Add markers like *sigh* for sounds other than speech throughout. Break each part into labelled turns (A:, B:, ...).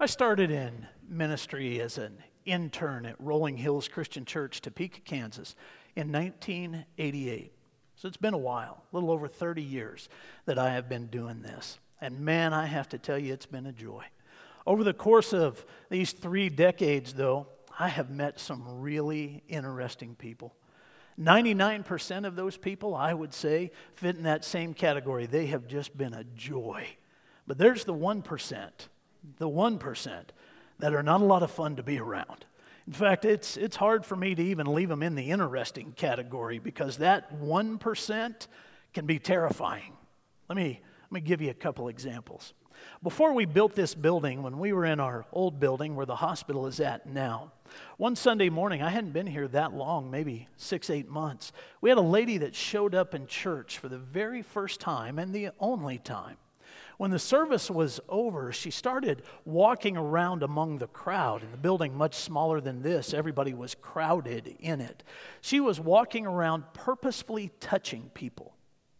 A: I started in ministry as an intern at Rolling Hills Christian Church, Topeka, Kansas, in 1988. So it's been a while, a little over 30 years that I have been doing this. And man, I have to tell you, it's been a joy. Over the course of these three decades, though, I have met some really interesting people. 99% of those people, I would say, fit in that same category. They have just been a joy. But there's the 1%, the 1% that are not a lot of fun to be around. In fact, it's, it's hard for me to even leave them in the interesting category because that 1% can be terrifying. Let me, let me give you a couple examples. Before we built this building, when we were in our old building where the hospital is at now, one Sunday morning, I hadn't been here that long, maybe six, eight months. We had a lady that showed up in church for the very first time and the only time. When the service was over, she started walking around among the crowd in the building, much smaller than this. Everybody was crowded in it. She was walking around purposefully touching people,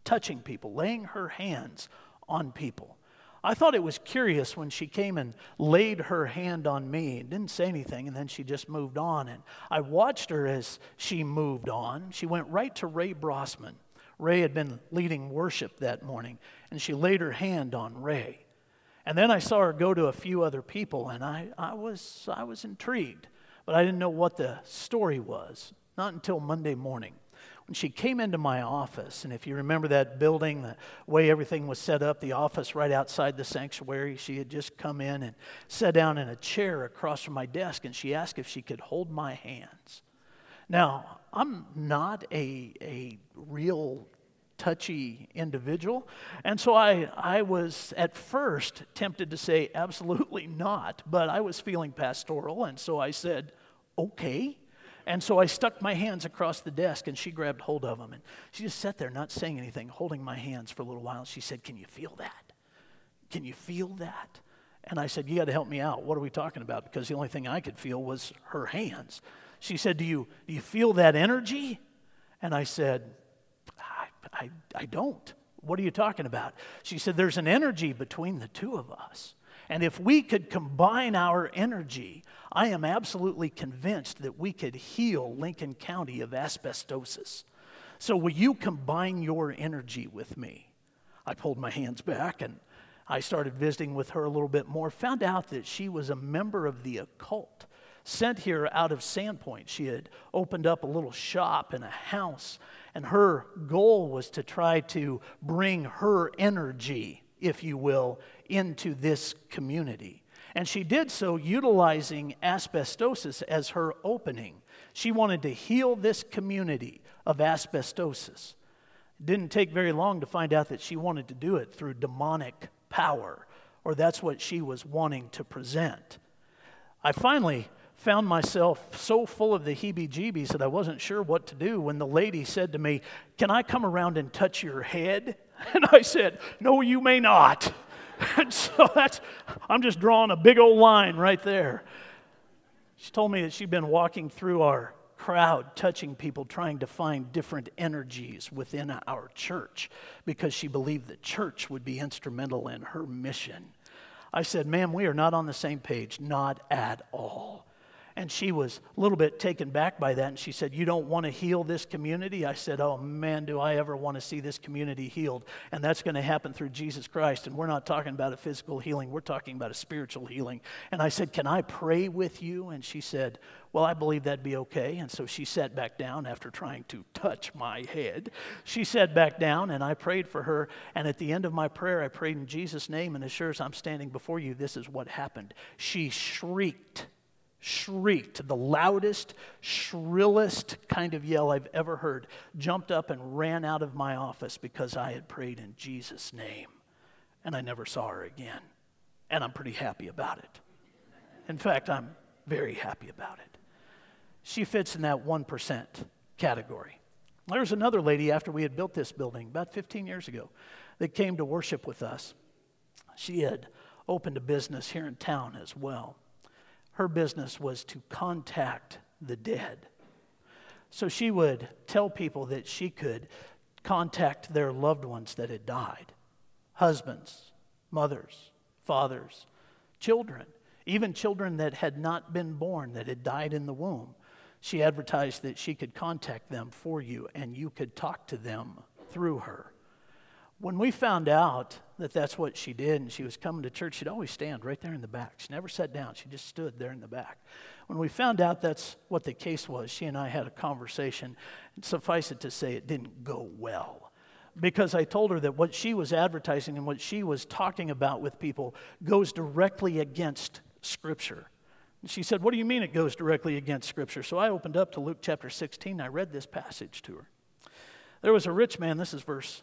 A: touching people, laying her hands on people. I thought it was curious when she came and laid her hand on me and didn't say anything, and then she just moved on. And I watched her as she moved on. She went right to Ray Brossman. Ray had been leading worship that morning, and she laid her hand on Ray. And then I saw her go to a few other people, and I, I, was, I was intrigued, but I didn't know what the story was, not until Monday morning. When she came into my office, and if you remember that building, the way everything was set up, the office right outside the sanctuary, she had just come in and sat down in a chair across from my desk, and she asked if she could hold my hands. Now, I'm not a, a real touchy individual. And so I, I was at first tempted to say, absolutely not. But I was feeling pastoral, and so I said, okay. And so I stuck my hands across the desk, and she grabbed hold of them. And she just sat there, not saying anything, holding my hands for a little while. She said, Can you feel that? Can you feel that? And I said, You got to help me out. What are we talking about? Because the only thing I could feel was her hands. She said, Do you, do you feel that energy? And I said, I, I, don't. What are you talking about? She said, There's an energy between the two of us. And if we could combine our energy, I am absolutely convinced that we could heal Lincoln County of asbestosis. So, will you combine your energy with me? I pulled my hands back and I started visiting with her a little bit more. Found out that she was a member of the occult sent here out of Sandpoint. She had opened up a little shop in a house, and her goal was to try to bring her energy, if you will, into this community. And she did so utilizing asbestosis as her opening. She wanted to heal this community of asbestosis. It didn't take very long to find out that she wanted to do it through demonic power, or that's what she was wanting to present. I finally found myself so full of the heebie jeebies that I wasn't sure what to do when the lady said to me, Can I come around and touch your head? *laughs* And I said, No, you may not. *laughs* And so that's, I'm just drawing a big old line right there. She told me that she'd been walking through our crowd, touching people, trying to find different energies within our church because she believed the church would be instrumental in her mission. I said, Ma'am, we are not on the same page, not at all. And she was a little bit taken back by that. And she said, You don't want to heal this community? I said, Oh man, do I ever want to see this community healed. And that's going to happen through Jesus Christ. And we're not talking about a physical healing, we're talking about a spiritual healing. And I said, Can I pray with you? And she said, Well, I believe that'd be okay. And so she sat back down after trying to touch my head. She sat back down and I prayed for her. And at the end of my prayer, I prayed in Jesus' name. And as sure as I'm standing before you, this is what happened. She shrieked shrieked, the loudest, shrillest kind of yell I've ever heard, jumped up and ran out of my office because I had prayed in Jesus' name. And I never saw her again. And I'm pretty happy about it. In fact, I'm very happy about it. She fits in that 1% category. There was another lady after we had built this building about 15 years ago that came to worship with us. She had opened a business here in town as well her business was to contact the dead. So she would tell people that she could contact their loved ones that had died husbands, mothers, fathers, children, even children that had not been born, that had died in the womb. She advertised that she could contact them for you and you could talk to them through her. When we found out that that's what she did and she was coming to church, she'd always stand right there in the back. She never sat down, she just stood there in the back. When we found out that's what the case was, she and I had a conversation. Suffice it to say, it didn't go well because I told her that what she was advertising and what she was talking about with people goes directly against Scripture. And she said, What do you mean it goes directly against Scripture? So I opened up to Luke chapter 16. I read this passage to her. There was a rich man, this is verse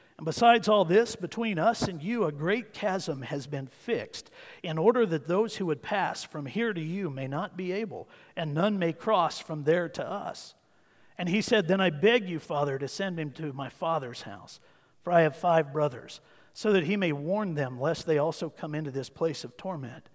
A: And besides all this, between us and you, a great chasm has been fixed, in order that those who would pass from here to you may not be able, and none may cross from there to us. And he said, Then I beg you, Father, to send him to my father's house, for I have five brothers so that he may warn them, lest they also come into this place of torment.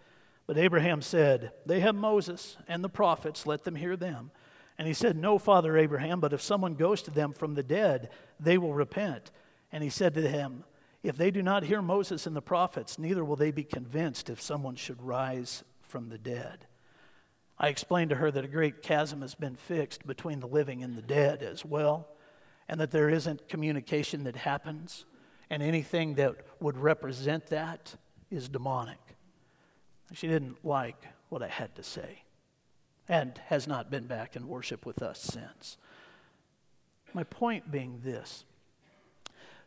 A: But Abraham said, They have Moses and the prophets, let them hear them. And he said, No, Father Abraham, but if someone goes to them from the dead, they will repent. And he said to him, If they do not hear Moses and the prophets, neither will they be convinced if someone should rise from the dead. I explained to her that a great chasm has been fixed between the living and the dead as well, and that there isn't communication that happens and anything that would represent that is demonic. She didn't like what I had to say and has not been back in worship with us since. My point being this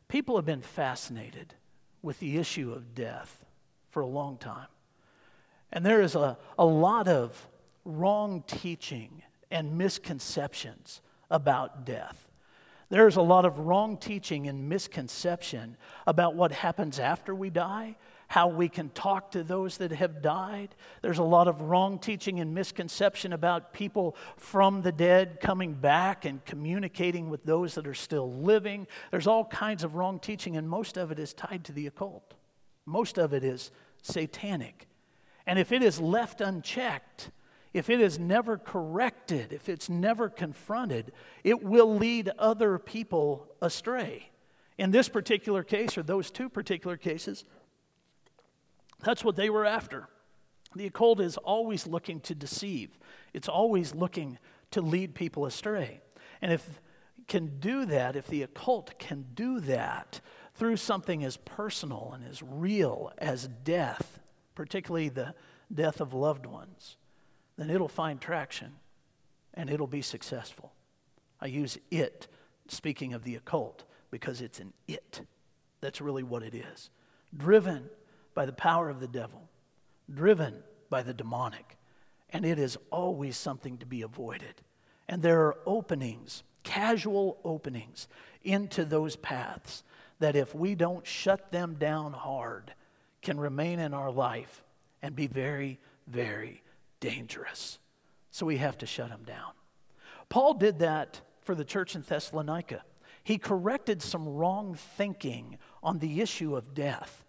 A: people have been fascinated with the issue of death for a long time. And there is a, a lot of wrong teaching and misconceptions about death. There's a lot of wrong teaching and misconception about what happens after we die, how we can talk to those that have died. There's a lot of wrong teaching and misconception about people from the dead coming back and communicating with those that are still living. There's all kinds of wrong teaching, and most of it is tied to the occult. Most of it is satanic. And if it is left unchecked, if it is never corrected, if it's never confronted, it will lead other people astray. In this particular case, or those two particular cases, that's what they were after. The occult is always looking to deceive, it's always looking to lead people astray. And if can do that, if the occult can do that through something as personal and as real as death, particularly the death of loved ones, then it'll find traction and it'll be successful. I use it, speaking of the occult, because it's an it. That's really what it is. Driven by the power of the devil, driven by the demonic. And it is always something to be avoided. And there are openings, casual openings into those paths that if we don't shut them down hard, can remain in our life and be very, very dangerous. So we have to shut them down. Paul did that for the church in Thessalonica. He corrected some wrong thinking on the issue of death,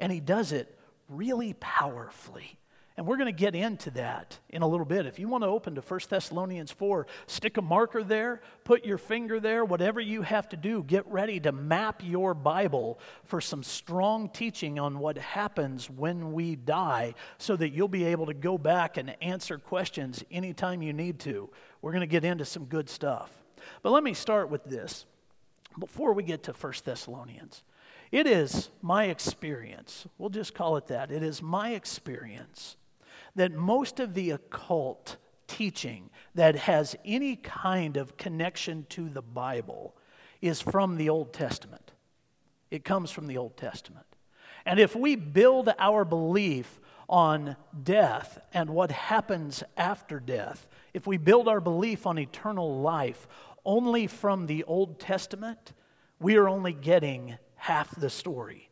A: and he does it really powerfully. And we're going to get into that in a little bit. If you want to open to 1 Thessalonians 4, stick a marker there, put your finger there, whatever you have to do, get ready to map your Bible for some strong teaching on what happens when we die so that you'll be able to go back and answer questions anytime you need to. We're going to get into some good stuff. But let me start with this before we get to 1 Thessalonians. It is my experience, we'll just call it that. It is my experience that most of the occult teaching that has any kind of connection to the Bible is from the Old Testament. it comes from the Old Testament. And if we build our belief on death and what happens after death, if we build our belief on eternal life only from the Old Testament, we are only getting half the story.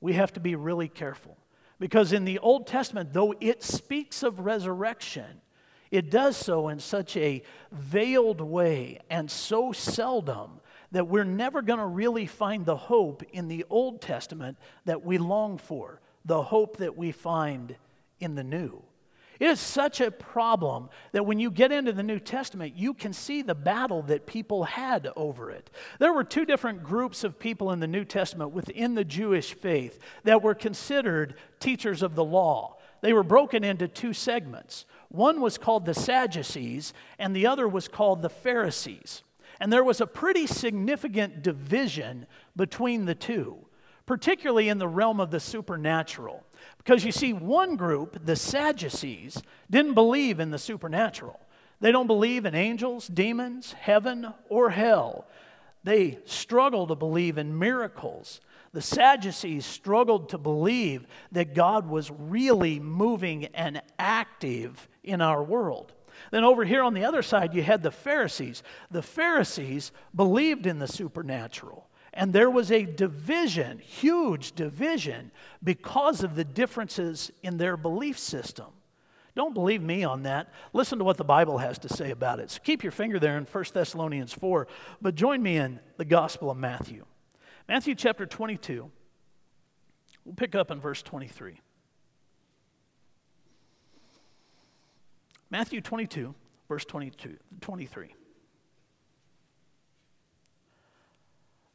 A: We have to be really careful. Because in the Old Testament, though it speaks of resurrection, it does so in such a veiled way and so seldom that we're never going to really find the hope in the Old Testament that we long for, the hope that we find in the New. It is such a problem that when you get into the New Testament, you can see the battle that people had over it. There were two different groups of people in the New Testament within the Jewish faith that were considered teachers of the law. They were broken into two segments. One was called the Sadducees, and the other was called the Pharisees. And there was a pretty significant division between the two, particularly in the realm of the supernatural. Because you see, one group, the Sadducees, didn't believe in the supernatural. They don't believe in angels, demons, heaven, or hell. They struggle to believe in miracles. The Sadducees struggled to believe that God was really moving and active in our world. Then over here on the other side, you had the Pharisees. The Pharisees believed in the supernatural. And there was a division, huge division, because of the differences in their belief system. Don't believe me on that. Listen to what the Bible has to say about it. So keep your finger there in 1 Thessalonians 4, but join me in the Gospel of Matthew. Matthew chapter 22. We'll pick up in verse 23. Matthew 22, verse 22, 23.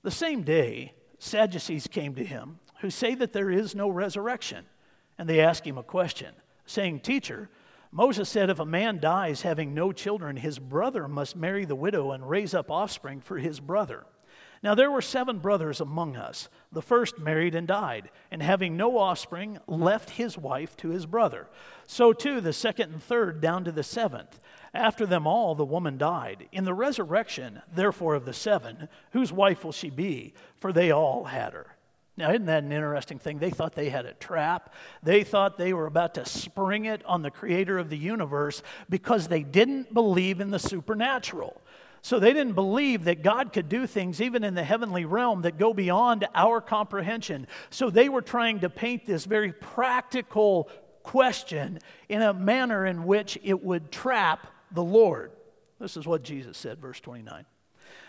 A: The same day, Sadducees came to him, who say that there is no resurrection. And they ask him a question, saying, Teacher, Moses said if a man dies having no children, his brother must marry the widow and raise up offspring for his brother. Now there were seven brothers among us. The first married and died, and having no offspring, left his wife to his brother. So too the second and third down to the seventh. After them all, the woman died. In the resurrection, therefore, of the seven, whose wife will she be? For they all had her. Now, isn't that an interesting thing? They thought they had a trap. They thought they were about to spring it on the creator of the universe because they didn't believe in the supernatural. So they didn't believe that God could do things even in the heavenly realm that go beyond our comprehension. So they were trying to paint this very practical question in a manner in which it would trap the Lord. This is what Jesus said, verse 29.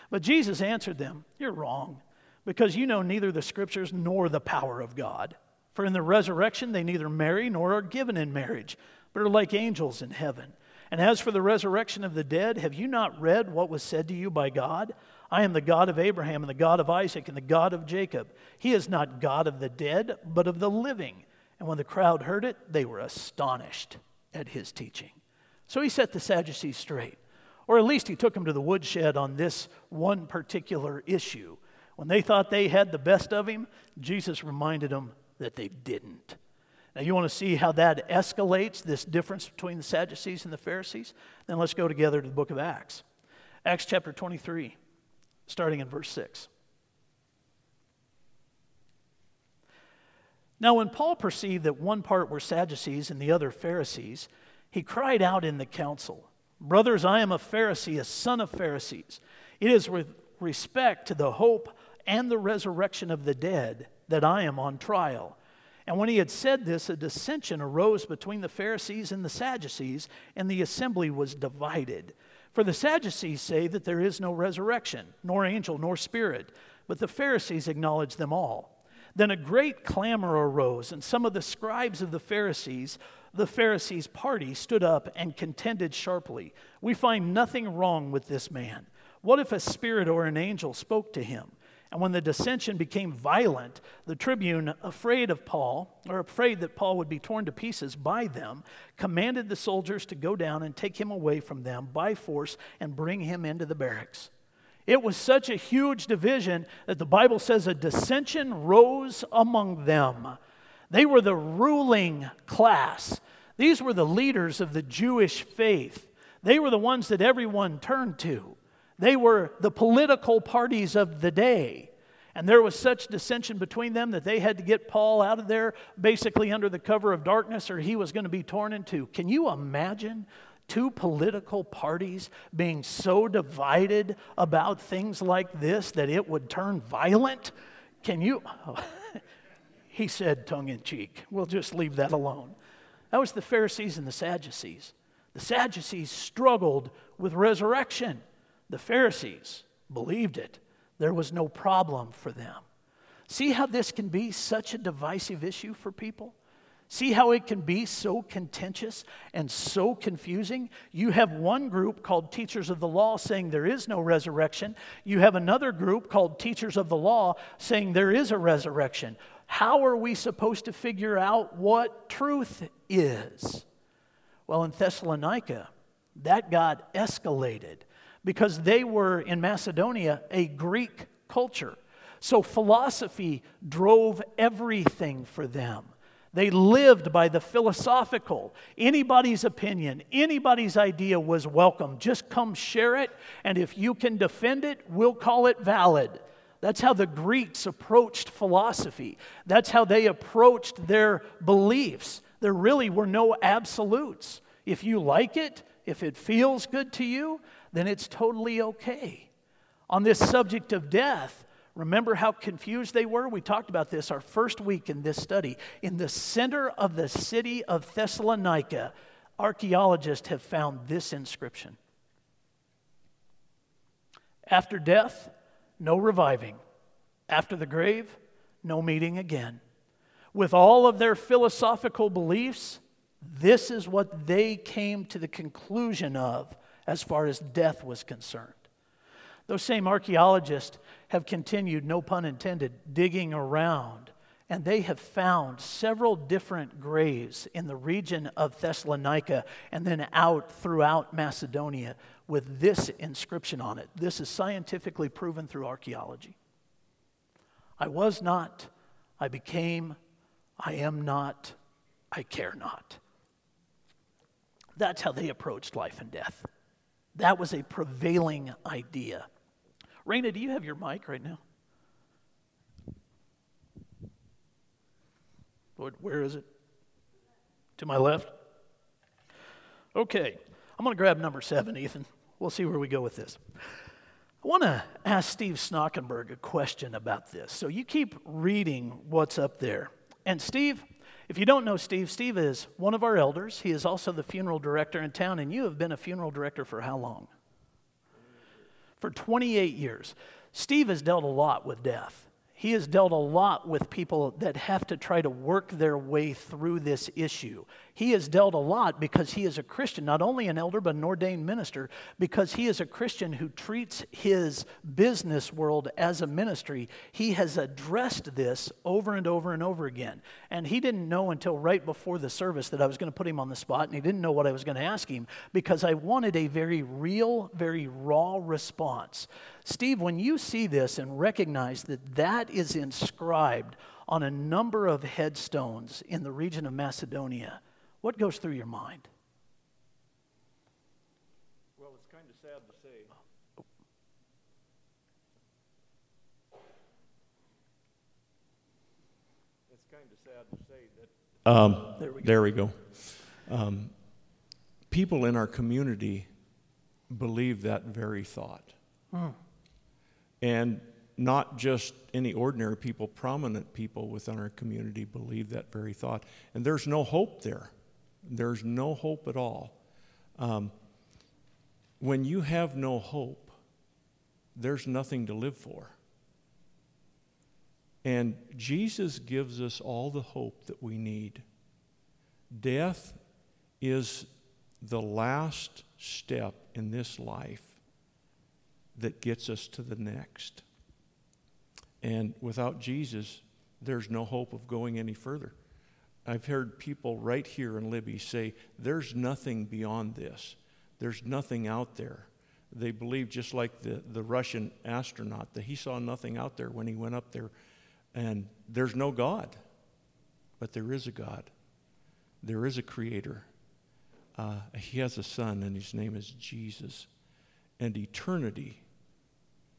A: But Jesus answered them, You're wrong, because you know neither the scriptures nor the power of God. For in the resurrection they neither marry nor are given in marriage, but are like angels in heaven. And as for the resurrection of the dead, have you not read what was said to you by God? I am the God of Abraham and the God of Isaac and the God of Jacob. He is not God of the dead, but of the living. And when the crowd heard it, they were astonished at his teaching. So he set the Sadducees straight, or at least he took them to the woodshed on this one particular issue. When they thought they had the best of him, Jesus reminded them that they didn't. Now, you want to see how that escalates this difference between the Sadducees and the Pharisees? Then let's go together to the book of Acts. Acts chapter 23, starting in verse 6. Now, when Paul perceived that one part were Sadducees and the other Pharisees, he cried out in the council Brothers, I am a Pharisee, a son of Pharisees. It is with respect to the hope and the resurrection of the dead that I am on trial. And when he had said this, a dissension arose between the Pharisees and the Sadducees, and the assembly was divided. For the Sadducees say that there is no resurrection, nor angel, nor spirit, but the Pharisees acknowledge them all. Then a great clamor arose, and some of the scribes of the Pharisees, the Pharisees' party, stood up and contended sharply. We find nothing wrong with this man. What if a spirit or an angel spoke to him? And when the dissension became violent, the tribune, afraid of Paul, or afraid that Paul would be torn to pieces by them, commanded the soldiers to go down and take him away from them by force and bring him into the barracks. It was such a huge division that the Bible says a dissension rose among them. They were the ruling class, these were the leaders of the Jewish faith. They were the ones that everyone turned to. They were the political parties of the day. And there was such dissension between them that they had to get Paul out of there, basically under the cover of darkness, or he was going to be torn in two. Can you imagine two political parties being so divided about things like this that it would turn violent? Can you? *laughs* he said tongue in cheek. We'll just leave that alone. That was the Pharisees and the Sadducees. The Sadducees struggled with resurrection. The Pharisees believed it. There was no problem for them. See how this can be such a divisive issue for people? See how it can be so contentious and so confusing? You have one group called teachers of the law saying there is no resurrection. You have another group called teachers of the law saying there is a resurrection. How are we supposed to figure out what truth is? Well, in Thessalonica, that got escalated because they were in Macedonia a Greek culture. So philosophy drove everything for them. They lived by the philosophical. Anybody's opinion, anybody's idea was welcome. Just come share it, and if you can defend it, we'll call it valid. That's how the Greeks approached philosophy. That's how they approached their beliefs. There really were no absolutes. If you like it, if it feels good to you, then it's totally okay. On this subject of death, Remember how confused they were? We talked about this our first week in this study. In the center of the city of Thessalonica, archaeologists have found this inscription After death, no reviving. After the grave, no meeting again. With all of their philosophical beliefs, this is what they came to the conclusion of as far as death was concerned. Those same archaeologists have continued, no pun intended, digging around, and they have found several different graves in the region of Thessalonica and then out throughout Macedonia with this inscription on it. This is scientifically proven through archaeology. I was not, I became, I am not, I care not. That's how they approached life and death. That was a prevailing idea. Raina, do you have your mic right now? Lord, Where is it? To my left? Okay. I'm going to grab number seven, Ethan. We'll see where we go with this. I want to ask Steve Snockenberg a question about this. So you keep reading what's up there. And Steve, if you don't know Steve, Steve is one of our elders. He is also the funeral director in town, and you have been a funeral director for how long? for 28 years. Steve has dealt a lot with death. He has dealt a lot with people that have to try to work their way through this issue. He has dealt a lot because he is a Christian, not only an elder, but an ordained minister, because he is a Christian who treats his business world as a ministry. He has addressed this over and over and over again. And he didn't know until right before the service that I was going to put him on the spot, and he didn't know what I was going to ask him because I wanted a very real, very raw response. Steve, when you see this and recognize that that is inscribed on a number of headstones in the region of Macedonia, what goes through your mind?
B: Well, it's kind of sad to say. It's kind of sad to say that. Um, there we go. There we go. Um, people in our community believe that very thought. Hmm. And not just any ordinary people, prominent people within our community believe that very thought. And there's no hope there. There's no hope at all. Um, when you have no hope, there's nothing to live for. And Jesus gives us all the hope that we need. Death is the last step in this life that gets us to the next. And without Jesus, there's no hope of going any further. I've heard people right here in Libby say, there's nothing beyond this. There's nothing out there. They believe, just like the, the Russian astronaut, that he saw nothing out there when he went up there. And there's no God, but there is a God. There is a creator. Uh, he has a son, and his name is Jesus. And eternity,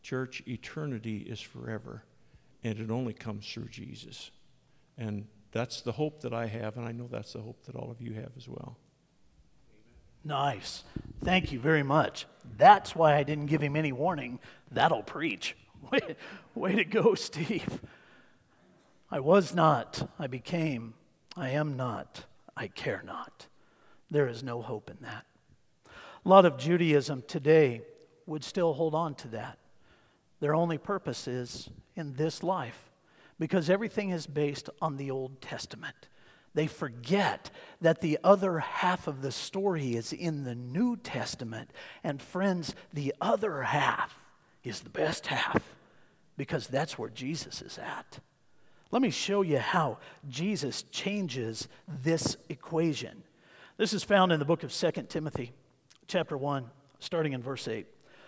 B: church, eternity is forever. and it only comes through Jesus. And that's the hope that I have, and I know that's the hope that all of you have as well.
A: Nice. Thank you very much. That's why I didn't give him any warning. That'll preach. *laughs* Way, way to go, Steve. I was not, I became, I am not, I care not. There is no hope in that. A lot of Judaism today would still hold on to that. Their only purpose is in this life because everything is based on the Old Testament. They forget that the other half of the story is in the New Testament. And friends, the other half is the best half because that's where Jesus is at. Let me show you how Jesus changes this equation. This is found in the book of 2 Timothy, chapter 1, starting in verse 8.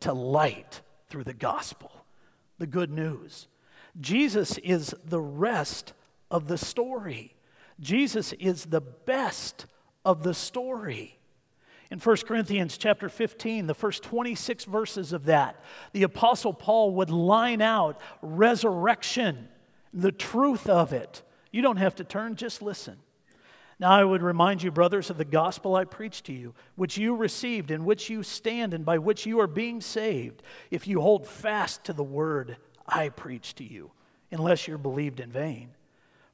A: to light through the gospel, the good news. Jesus is the rest of the story. Jesus is the best of the story. In 1 Corinthians chapter 15, the first 26 verses of that, the apostle Paul would line out resurrection, the truth of it. You don't have to turn, just listen. Now I would remind you, brothers, of the gospel I preached to you, which you received, in which you stand, and by which you are being saved, if you hold fast to the word I preached to you, unless you're believed in vain.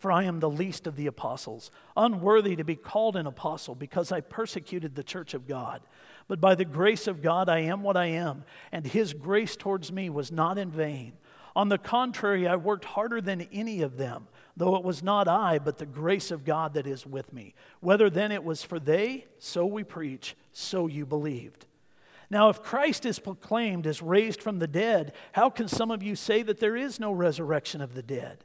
A: for I am the least of the apostles, unworthy to be called an apostle because I persecuted the church of God. But by the grace of God, I am what I am, and his grace towards me was not in vain. On the contrary, I worked harder than any of them, though it was not I, but the grace of God that is with me. Whether then it was for they, so we preach, so you believed. Now, if Christ is proclaimed as raised from the dead, how can some of you say that there is no resurrection of the dead?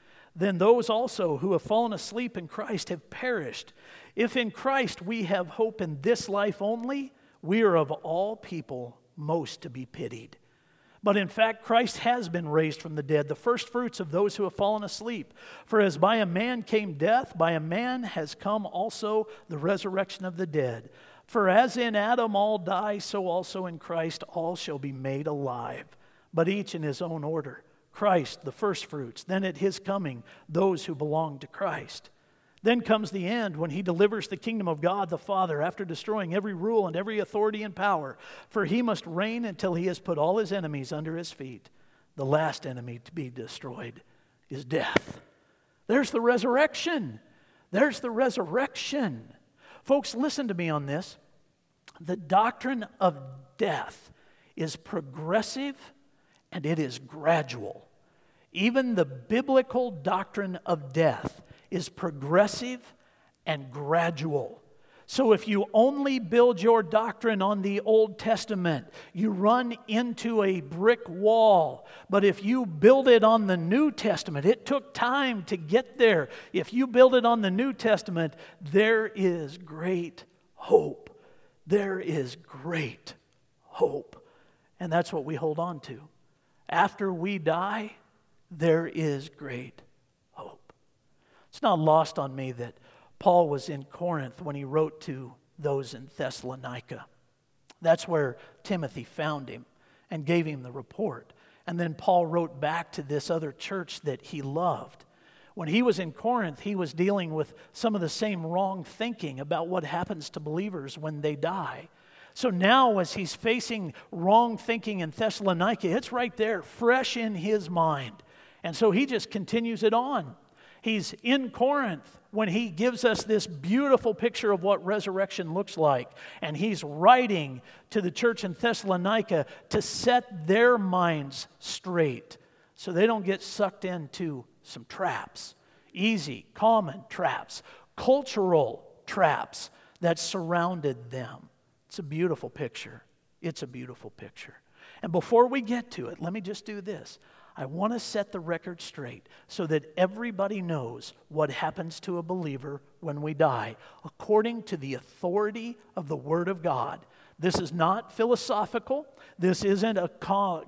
A: then those also who have fallen asleep in Christ have perished. If in Christ we have hope in this life only, we are of all people most to be pitied. But in fact, Christ has been raised from the dead, the first fruits of those who have fallen asleep. For as by a man came death, by a man has come also the resurrection of the dead. For as in Adam all die, so also in Christ all shall be made alive, but each in his own order. Christ, the firstfruits. Then at his coming, those who belong to Christ. Then comes the end when he delivers the kingdom of God the Father after destroying every rule and every authority and power. For he must reign until he has put all his enemies under his feet. The last enemy to be destroyed is death. There's the resurrection. There's the resurrection. Folks, listen to me on this. The doctrine of death is progressive and it is gradual. Even the biblical doctrine of death is progressive and gradual. So, if you only build your doctrine on the Old Testament, you run into a brick wall. But if you build it on the New Testament, it took time to get there. If you build it on the New Testament, there is great hope. There is great hope. And that's what we hold on to after we die, there is great hope. It's not lost on me that Paul was in Corinth when he wrote to those in Thessalonica. That's where Timothy found him and gave him the report. And then Paul wrote back to this other church that he loved. When he was in Corinth, he was dealing with some of the same wrong thinking about what happens to believers when they die. So now, as he's facing wrong thinking in Thessalonica, it's right there, fresh in his mind. And so he just continues it on. He's in Corinth when he gives us this beautiful picture of what resurrection looks like. And he's writing to the church in Thessalonica to set their minds straight so they don't get sucked into some traps easy, common traps, cultural traps that surrounded them. It's a beautiful picture. It's a beautiful picture. And before we get to it, let me just do this. I want to set the record straight so that everybody knows what happens to a believer when we die, according to the authority of the Word of God. This is not philosophical. This isn't a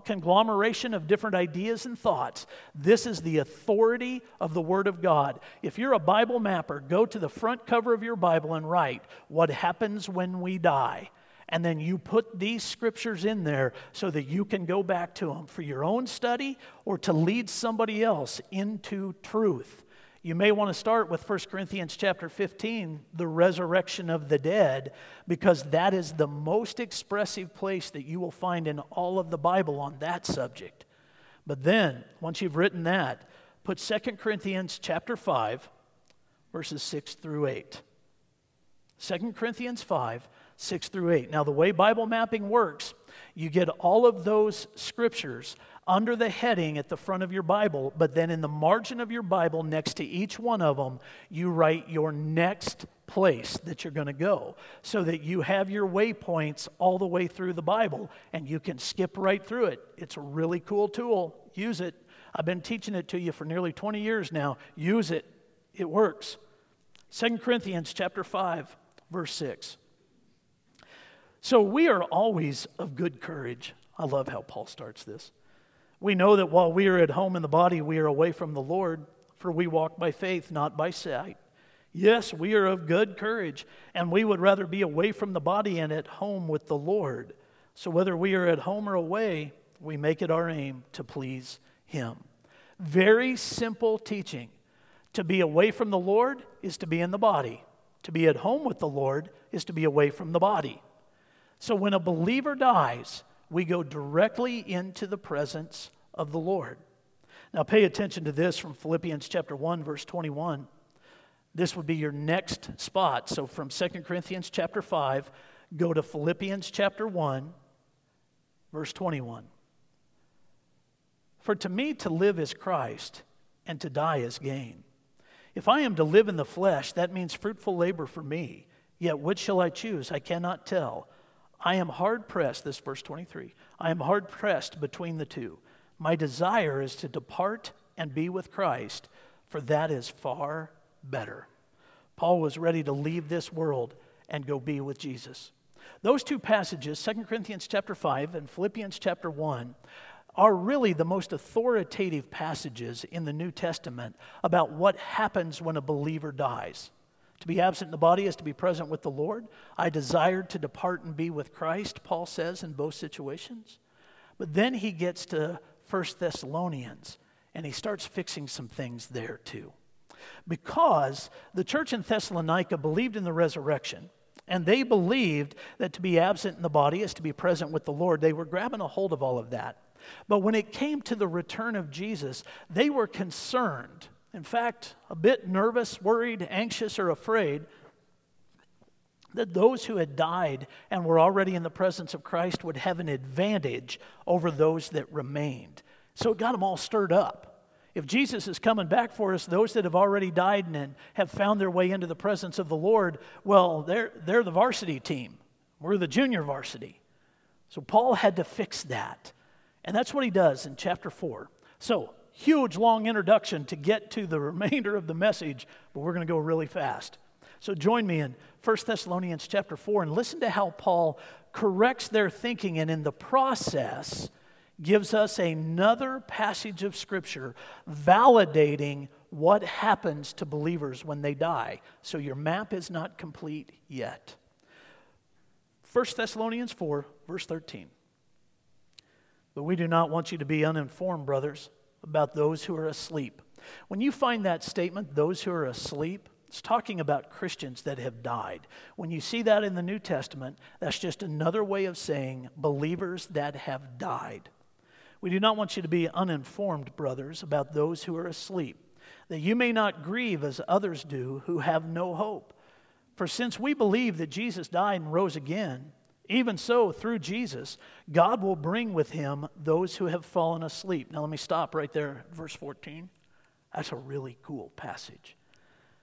A: conglomeration of different ideas and thoughts. This is the authority of the Word of God. If you're a Bible mapper, go to the front cover of your Bible and write, What happens when we die? and then you put these scriptures in there so that you can go back to them for your own study or to lead somebody else into truth. You may want to start with 1 Corinthians chapter 15, the resurrection of the dead, because that is the most expressive place that you will find in all of the Bible on that subject. But then, once you've written that, put 2 Corinthians chapter 5, verses 6 through 8. 2 Corinthians 5, 6 through 8. Now, the way Bible mapping works, you get all of those scriptures under the heading at the front of your Bible, but then in the margin of your Bible, next to each one of them, you write your next place that you're going to go so that you have your waypoints all the way through the Bible and you can skip right through it. It's a really cool tool. Use it. I've been teaching it to you for nearly 20 years now. Use it. It works. 2 Corinthians chapter 5 verse 6. So we are always of good courage. I love how Paul starts this. We know that while we are at home in the body, we are away from the Lord, for we walk by faith, not by sight. Yes, we are of good courage, and we would rather be away from the body and at home with the Lord. So whether we are at home or away, we make it our aim to please Him. Very simple teaching. To be away from the Lord is to be in the body. To be at home with the Lord is to be away from the body. So when a believer dies, we go directly into the presence of the Lord. Now pay attention to this from Philippians chapter 1 verse 21. This would be your next spot. So from 2 Corinthians chapter 5, go to Philippians chapter 1 verse 21. For to me to live is Christ and to die is gain. If I am to live in the flesh, that means fruitful labor for me. Yet which shall I choose? I cannot tell. I am hard pressed, this verse 23, I am hard pressed between the two. My desire is to depart and be with Christ, for that is far better. Paul was ready to leave this world and go be with Jesus. Those two passages, 2 Corinthians chapter 5 and Philippians chapter 1, are really the most authoritative passages in the New Testament about what happens when a believer dies. To be absent in the body is to be present with the Lord. I desired to depart and be with Christ, Paul says in both situations. But then he gets to 1 Thessalonians and he starts fixing some things there too. Because the church in Thessalonica believed in the resurrection, and they believed that to be absent in the body is to be present with the Lord. They were grabbing a hold of all of that. But when it came to the return of Jesus, they were concerned in fact, a bit nervous, worried, anxious, or afraid that those who had died and were already in the presence of Christ would have an advantage over those that remained. So it got them all stirred up. If Jesus is coming back for us, those that have already died and have found their way into the presence of the Lord, well, they're, they're the varsity team. We're the junior varsity. So Paul had to fix that. And that's what he does in chapter 4. So huge long introduction to get to the remainder of the message, but we're going to go really fast. So join me in 1 Thessalonians chapter 4 and listen to how Paul corrects their thinking and in the process gives us another passage of scripture validating what happens to believers when they die. So your map is not complete yet. 1 Thessalonians 4, verse 13. But we do not want you to be uninformed, brothers, about those who are asleep. When you find that statement, those who are asleep, it's talking about Christians that have died. When you see that in the New Testament, that's just another way of saying believers that have died. We do not want you to be uninformed, brothers, about those who are asleep, that you may not grieve as others do who have no hope. For since we believe that Jesus died and rose again, even so, through Jesus, God will bring with him those who have fallen asleep. Now, let me stop right there, verse 14. That's a really cool passage.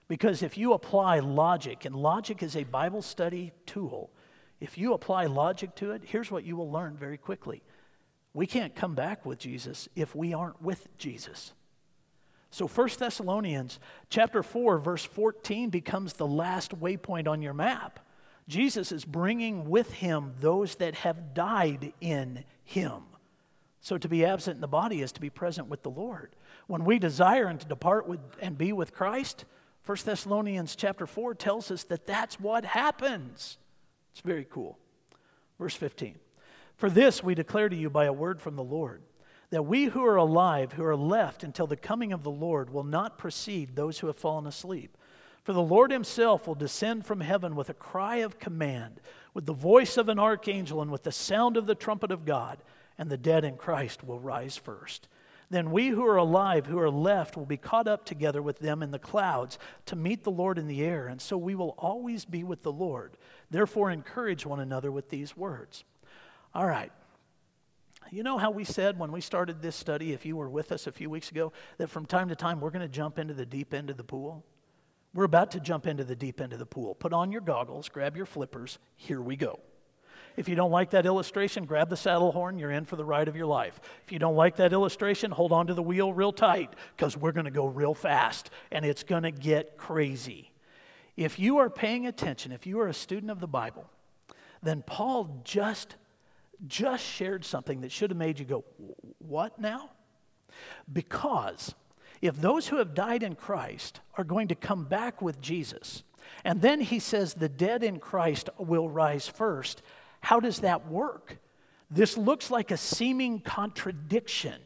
A: Because if you apply logic, and logic is a Bible study tool, if you apply logic to it, here's what you will learn very quickly. We can't come back with Jesus if we aren't with Jesus. So 1 Thessalonians chapter 4 verse 14 becomes the last waypoint on your map. Jesus is bringing with him those that have died in him. So to be absent in the body is to be present with the Lord. When we desire and to depart with and be with Christ, 1 Thessalonians chapter 4 tells us that that's what happens. It's very cool. Verse 15. For this we declare to you by a word from the Lord, that we who are alive, who are left until the coming of the Lord, will not precede those who have fallen asleep. For the Lord himself will descend from heaven with a cry of command, with the voice of an archangel, and with the sound of the trumpet of God, and the dead in Christ will rise first. Then we who are alive, who are left, will be caught up together with them in the clouds to meet the Lord in the air, and so we will always be with the Lord. Therefore, encourage one another with these words. All right. You know how we said when we started this study, if you were with us a few weeks ago, that from time to time we're going to jump into the deep end of the pool? We're about to jump into the deep end of the pool. Put on your goggles, grab your flippers. Here we go. If you don't like that illustration, grab the saddle horn. You're in for the ride of your life. If you don't like that illustration, hold on to the wheel real tight because we're going to go real fast and it's going to get crazy. If you are paying attention, if you are a student of the Bible, then Paul just just shared something that should have made you go, "What now?" Because if those who have died in Christ are going to come back with Jesus, and then he says the dead in Christ will rise first, how does that work? This looks like a seeming contradiction.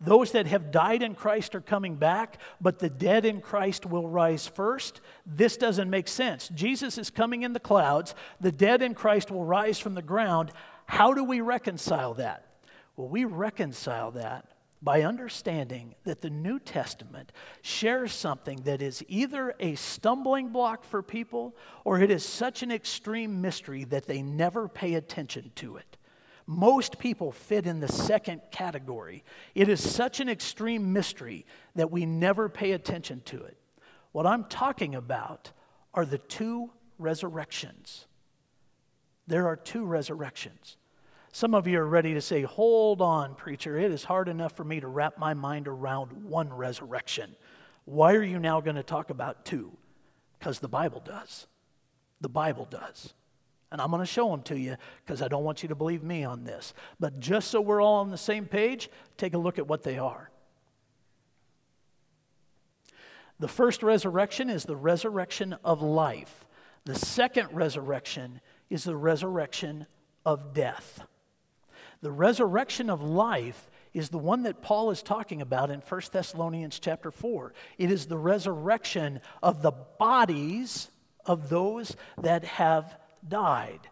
A: Those that have died in Christ are coming back, but the dead in Christ will rise first. This doesn't make sense. Jesus is coming in the clouds, the dead in Christ will rise from the ground. How do we reconcile that? Well, we reconcile that by understanding that the New Testament shares something that is either a stumbling block for people or it is such an extreme mystery that they never pay attention to it. Most people fit in the second category. It is such an extreme mystery that we never pay attention to it. What I'm talking about are the two resurrections. There are two resurrections. Some of you are ready to say, Hold on, preacher. It is hard enough for me to wrap my mind around one resurrection. Why are you now going to talk about two? Because the Bible does. The Bible does. And I'm going to show them to you because I don't want you to believe me on this. But just so we're all on the same page, take a look at what they are. The first resurrection is the resurrection of life. The second resurrection is the resurrection of death. The resurrection of life is the one that Paul is talking about in 1 Thessalonians chapter 4. It is the resurrection of the bodies of those that have died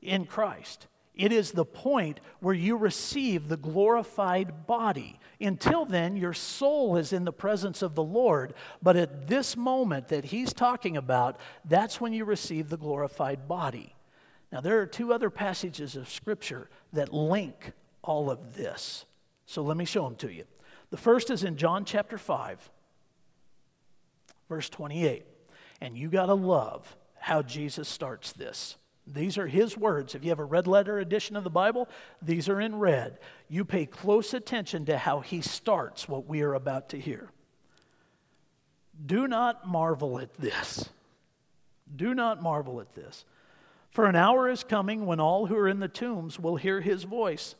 A: in Christ. It is the point where you receive the glorified body. Until then, your soul is in the presence of the Lord. But at this moment that he's talking about, that's when you receive the glorified body. Now, there are two other passages of Scripture that link all of this. So let me show them to you. The first is in John chapter 5, verse 28. And you got to love how Jesus starts this. These are his words. If you have a red letter edition of the Bible, these are in red. You pay close attention to how he starts what we are about to hear. Do not marvel at this. Do not marvel at this. For an hour is coming when all who are in the tombs will hear his voice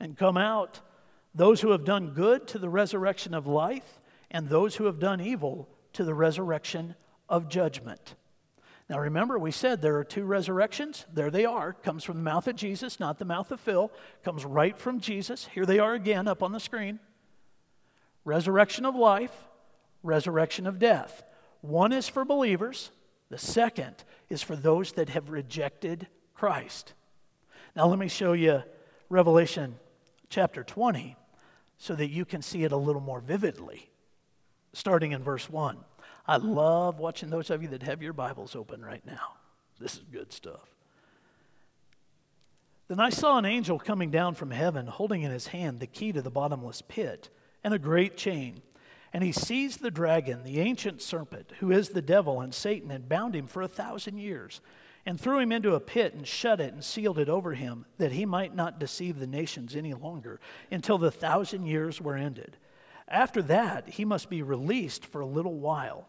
A: and come out, those who have done good to the resurrection of life, and those who have done evil to the resurrection of judgment. Now remember, we said there are two resurrections. There they are. Comes from the mouth of Jesus, not the mouth of Phil. Comes right from Jesus. Here they are again up on the screen. Resurrection of life, resurrection of death. One is for believers, the second is for those that have rejected Christ. Now let me show you Revelation chapter 20 so that you can see it a little more vividly, starting in verse 1. I love watching those of you that have your Bibles open right now. This is good stuff. Then I saw an angel coming down from heaven, holding in his hand the key to the bottomless pit and a great chain. And he seized the dragon, the ancient serpent, who is the devil and Satan, and bound him for a thousand years, and threw him into a pit and shut it and sealed it over him, that he might not deceive the nations any longer until the thousand years were ended. After that, he must be released for a little while.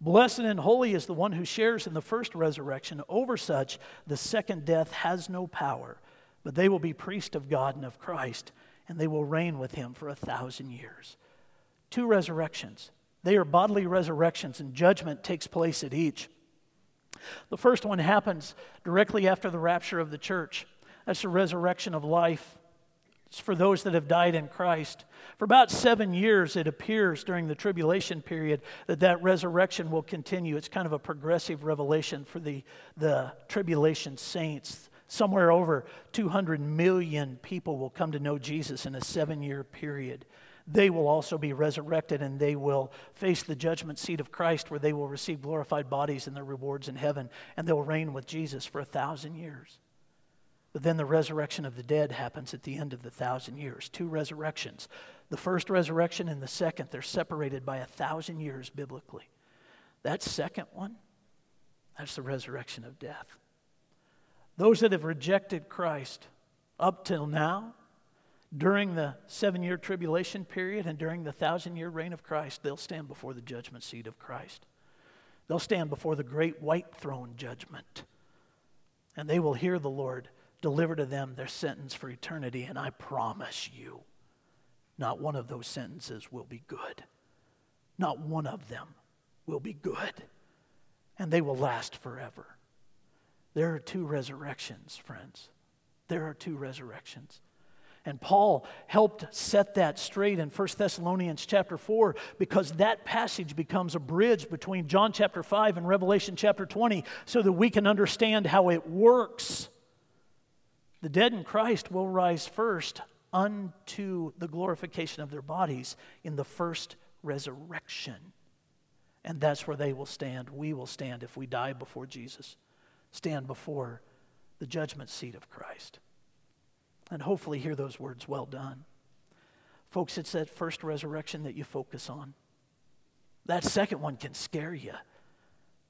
A: Blessed and holy is the one who shares in the first resurrection. Over such, the second death has no power, but they will be priests of God and of Christ, and they will reign with him for a thousand years. Two resurrections. They are bodily resurrections, and judgment takes place at each. The first one happens directly after the rapture of the church. That's the resurrection of life. It's for those that have died in Christ. For about seven years, it appears during the tribulation period that that resurrection will continue. It's kind of a progressive revelation for the, the tribulation saints. Somewhere over 200 million people will come to know Jesus in a seven year period. They will also be resurrected and they will face the judgment seat of Christ where they will receive glorified bodies and their rewards in heaven and they'll reign with Jesus for a thousand years. But then the resurrection of the dead happens at the end of the thousand years. Two resurrections. The first resurrection and the second, they're separated by a thousand years biblically. That second one, that's the resurrection of death. Those that have rejected Christ up till now, during the seven year tribulation period and during the thousand year reign of Christ, they'll stand before the judgment seat of Christ. They'll stand before the great white throne judgment. And they will hear the Lord deliver to them their sentence for eternity, and I promise you, not one of those sentences will be good. Not one of them will be good, and they will last forever. There are two resurrections, friends. There are two resurrections. And Paul helped set that straight in 1 Thessalonians chapter 4 because that passage becomes a bridge between John chapter 5 and Revelation chapter 20 so that we can understand how it works the dead in Christ will rise first unto the glorification of their bodies in the first resurrection. And that's where they will stand. We will stand if we die before Jesus, stand before the judgment seat of Christ. And hopefully hear those words, well done. Folks, it's that first resurrection that you focus on. That second one can scare you.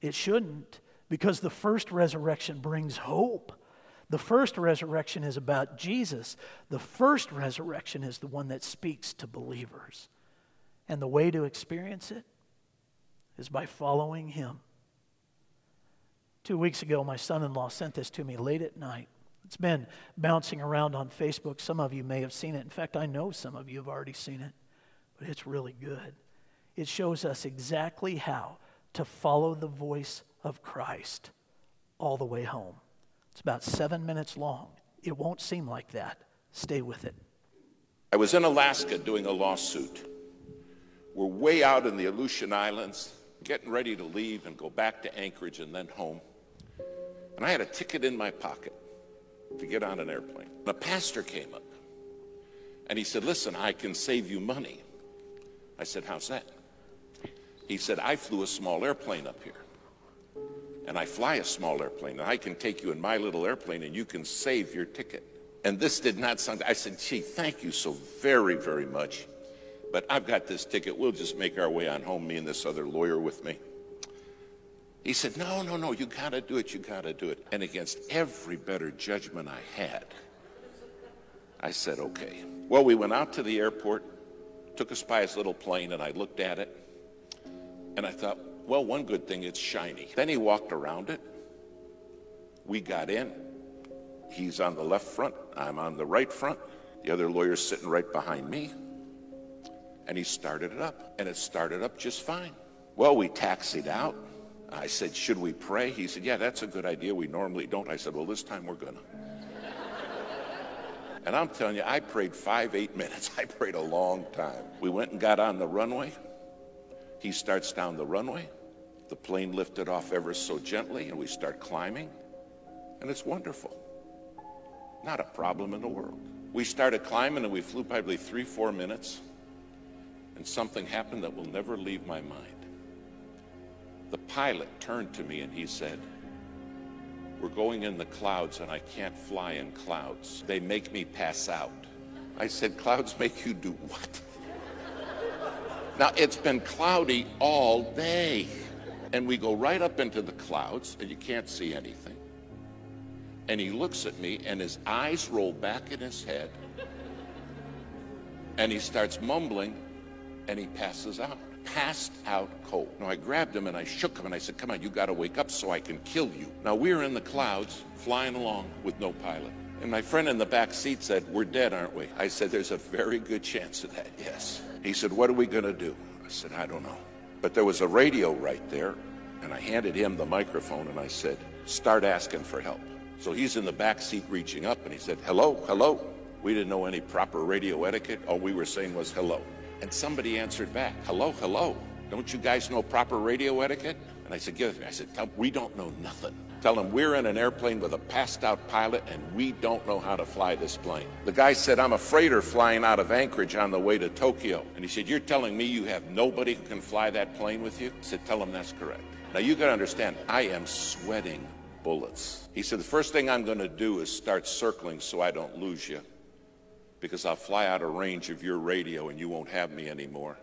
A: It shouldn't, because the first resurrection brings hope. The first resurrection is about Jesus. The first resurrection is the one that speaks to believers. And the way to experience it is by following Him. Two weeks ago, my son in law sent this to me late at night. It's been bouncing around on Facebook. Some of you may have seen it. In fact, I know some of you have already seen it, but it's really good. It shows us exactly how to follow the voice of Christ all the way home. It's about seven minutes long. It won't seem like that. Stay with it.
C: I was in Alaska doing a lawsuit. We're way out in the Aleutian Islands, getting ready to leave and go back to Anchorage and then home. And I had a ticket in my pocket to get on an airplane. A pastor came up and he said, Listen, I can save you money. I said, How's that? He said, I flew a small airplane up here and I fly a small airplane, and I can take you in my little airplane and you can save your ticket. And this did not sound, I said, gee, thank you so very, very much. But I've got this ticket. We'll just make our way on home, me and this other lawyer with me. He said, No, no, no, you got to do it, you got to do it. And against every better judgment I had, I said, Okay. Well, we went out to the airport, took us by his little plane, and I looked at it, and I thought, Well, one good thing, it's shiny. Then he walked around it. We got in. He's on the left front, I'm on the right front. The other lawyer's sitting right behind me. And he started it up, and it started up just fine. Well, we taxied out. I said, Should we pray? He said, Yeah, that's a good idea. We normally don't. I said, Well, this time we're going *laughs* to. and I'm telling you, I prayed five, eight minutes. *laughs* I prayed a long time. We went and got on the runway. He starts down the runway. The plane lifted off ever so gently, and we start climbing. And it's wonderful. Not a problem in the world. We started climbing, and we flew probably three, four minutes. And something happened that will never leave my mind. The pilot turned to me and he said, We're going in the clouds and I can't fly in clouds. They make me pass out. I said, Clouds make you do what? *laughs* now, it's been cloudy all day. And we go right up into the clouds and you can't see anything. And he looks at me and his eyes roll back in his head. And he starts mumbling and he passes out passed out cold. Now I grabbed him and I shook him and I said, Come on, you got to wake up so I can kill you. Now we're in the clouds flying along with no pilot. And my friend in the back seat said, We're dead, aren't we? I said, There's a very good chance of that, yes. He said, What are we going to do? I said, I don't know. But there was a radio right there, and I handed him the microphone and I said, Start asking for help. So he's in the back seat reaching up and he said, Hello, hello. We didn't know any proper radio etiquette. All we were saying was hello. And somebody answered back, hello, hello. Don't you guys know proper radio etiquette? And I said, give it to me. I said, we don't know nothing. Tell him we're in an airplane with a passed out pilot and we don't know how to fly this plane. The guy said, I'm a freighter flying out of Anchorage on the way to Tokyo. And he said, You're telling me you have nobody who can fly that plane with you? I said, Tell him that's correct. Now you gotta understand, I am sweating bullets. He said, The first thing I'm gonna do is start circling so I don't lose you because I'll fly out of range of your radio and you won't have me anymore.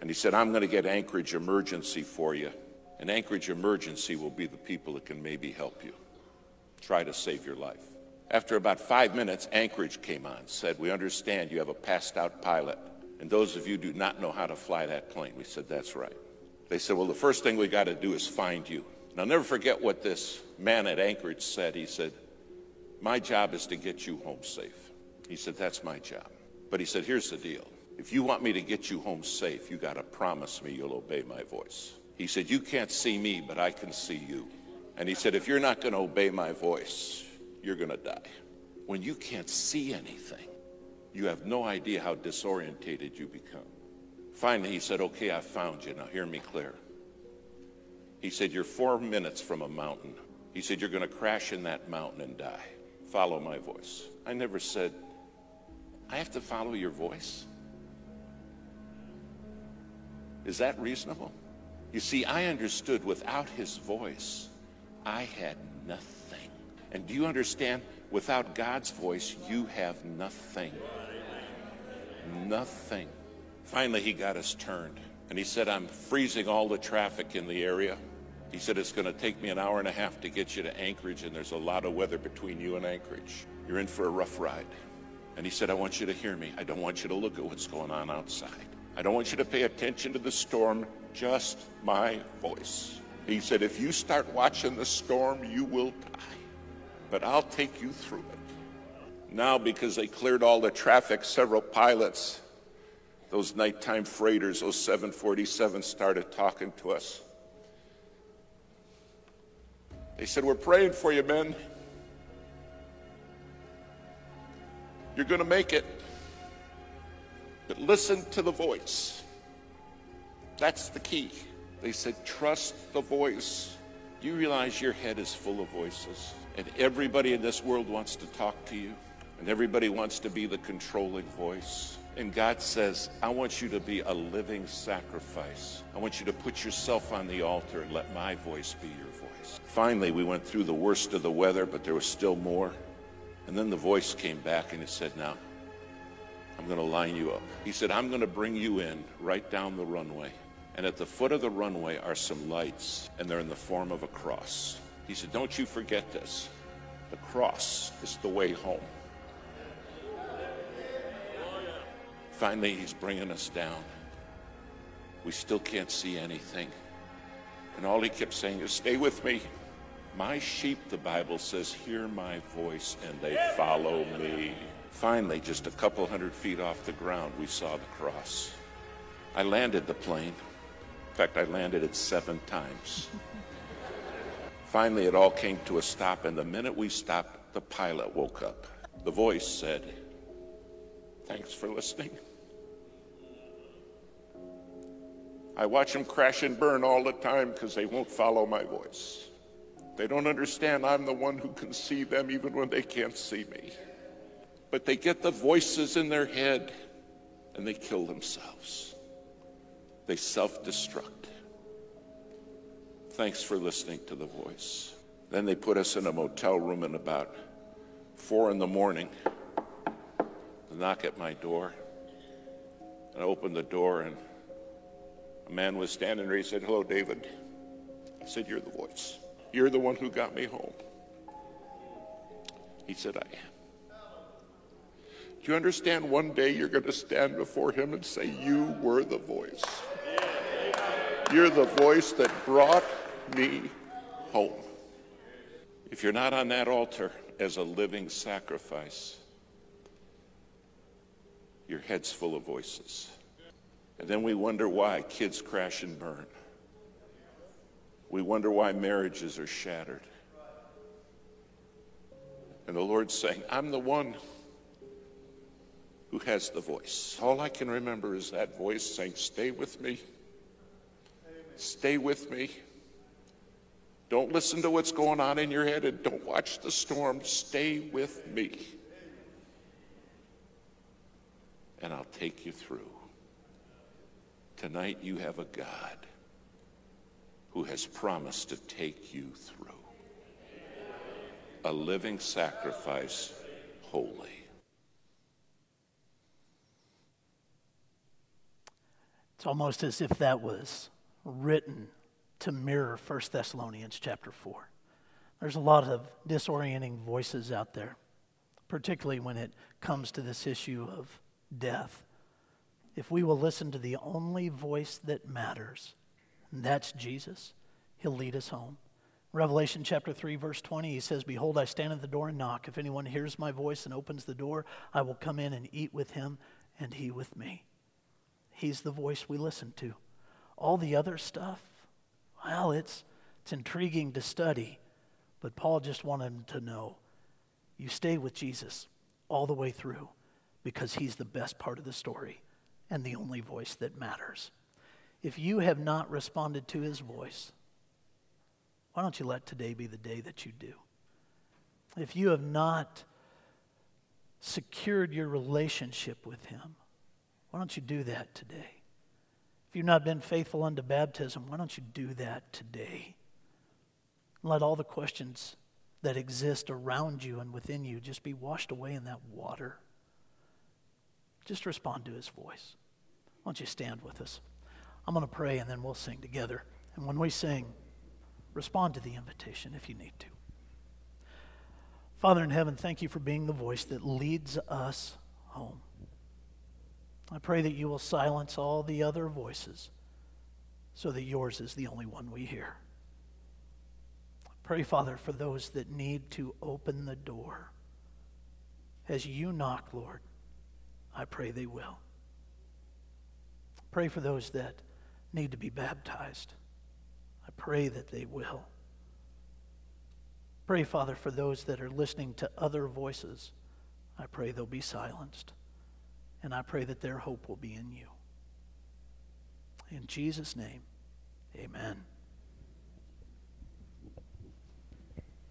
C: And he said, I'm going to get Anchorage Emergency for you. And Anchorage Emergency will be the people that can maybe help you. Try to save your life. After about five minutes, Anchorage came on, said, We understand you have a passed out pilot, and those of you do not know how to fly that plane. We said, That's right. They said, Well, the first thing we got to do is find you. And I'll never forget what this man at Anchorage said. He said, My job is to get you home safe. He said, That's my job. But he said, Here's the deal. If you want me to get you home safe, you got to promise me you'll obey my voice. He said, You can't see me, but I can see you. And he said, If you're not going to obey my voice, you're going to die. When you can't see anything, you have no idea how disorientated you become. Finally, he said, Okay, I found you. Now hear me clear. He said, You're four minutes from a mountain. He said, You're going to crash in that mountain and die. Follow my voice. I never said, I have to follow your voice? Is that reasonable? You see, I understood without his voice, I had nothing. And do you understand? Without God's voice, you have nothing. Nothing. Finally, he got us turned. And he said, I'm freezing all the traffic in the area. He said, It's going to take me an hour and a half to get you to Anchorage, and there's a lot of weather between you and Anchorage. You're in for a rough ride. And he said, I want you to hear me. I don't want you to look at what's going on outside. I don't want you to pay attention to the storm, just my voice. He said, If you start watching the storm, you will die. But I'll take you through it. Now, because they cleared all the traffic, several pilots, those nighttime freighters, those 747s, started talking to us. They said, We're praying for you, men. You're going to make it. But listen to the voice. That's the key. They said, trust the voice. You realize your head is full of voices, and everybody in this world wants to talk to you, and everybody wants to be the controlling voice. And God says, I want you to be a living sacrifice. I want you to put yourself on the altar and let my voice be your voice. Finally, we went through the worst of the weather, but there was still more. And then the voice came back and it said, Now, I'm going to line you up. He said, I'm going to bring you in right down the runway. And at the foot of the runway are some lights, and they're in the form of a cross. He said, Don't you forget this. The cross is the way home. Finally, he's bringing us down. We still can't see anything. And all he kept saying is, Stay with me. My sheep, the Bible says, hear my voice and they follow me. Finally, just a couple hundred feet off the ground, we saw the cross. I landed the plane. In fact, I landed it seven times. *laughs* Finally, it all came to a stop, and the minute we stopped, the pilot woke up. The voice said, Thanks for listening. I watch them crash and burn all the time because they won't follow my voice. They don't understand I'm the one who can see them even when they can't see me. But they get the voices in their head and they kill themselves. They self destruct. Thanks for listening to the voice. Then they put us in a motel room at about four in the morning. The knock at my door. And I opened the door and a man was standing there. He said, Hello, David. I said, You're the voice. You're the one who got me home. He said, I am. Do you understand one day you're going to stand before him and say, You were the voice? You're the voice that brought me home. If you're not on that altar as a living sacrifice, your head's full of voices. And then we wonder why kids crash and burn. We wonder why marriages are shattered. And the Lord's saying, I'm the one who has the voice. All I can remember is that voice saying, Stay with me. Stay with me. Don't listen to what's going on in your head and don't watch the storm. Stay with me. And I'll take you through. Tonight you have a God who has promised to take you through. A living sacrifice, holy.
A: It's almost as if that was written to mirror 1 Thessalonians chapter 4. There's a lot of disorienting voices out there, particularly when it comes to this issue of death. If we will listen to the only voice that matters, and that's Jesus. He'll lead us home. Revelation chapter 3, verse 20, he says, Behold, I stand at the door and knock. If anyone hears my voice and opens the door, I will come in and eat with him, and he with me. He's the voice we listen to. All the other stuff, well, it's, it's intriguing to study, but Paul just wanted to know you stay with Jesus all the way through because he's the best part of the story and the only voice that matters if you have not responded to his voice, why don't you let today be the day that you do? If you have not secured your relationship with him, why don't you do that today? If you've not been faithful unto baptism, why don't you do that today? Let all the questions that exist around you and within you just be washed away in that water. Just respond to his voice. Why don't you stand with us? I'm going to pray and then we'll sing together. And when we sing, respond to the invitation if you need to. Father in heaven, thank you for being the voice that leads us home. I pray that you will silence all the other voices so that yours is the only one we hear. I pray, Father, for those that need to open the door. As you knock, Lord, I pray they will. Pray for those that need to be baptized. I pray that they will. Pray, Father, for those that are listening to other voices. I pray they'll be silenced. And I pray that their hope will be in you. In Jesus' name, amen.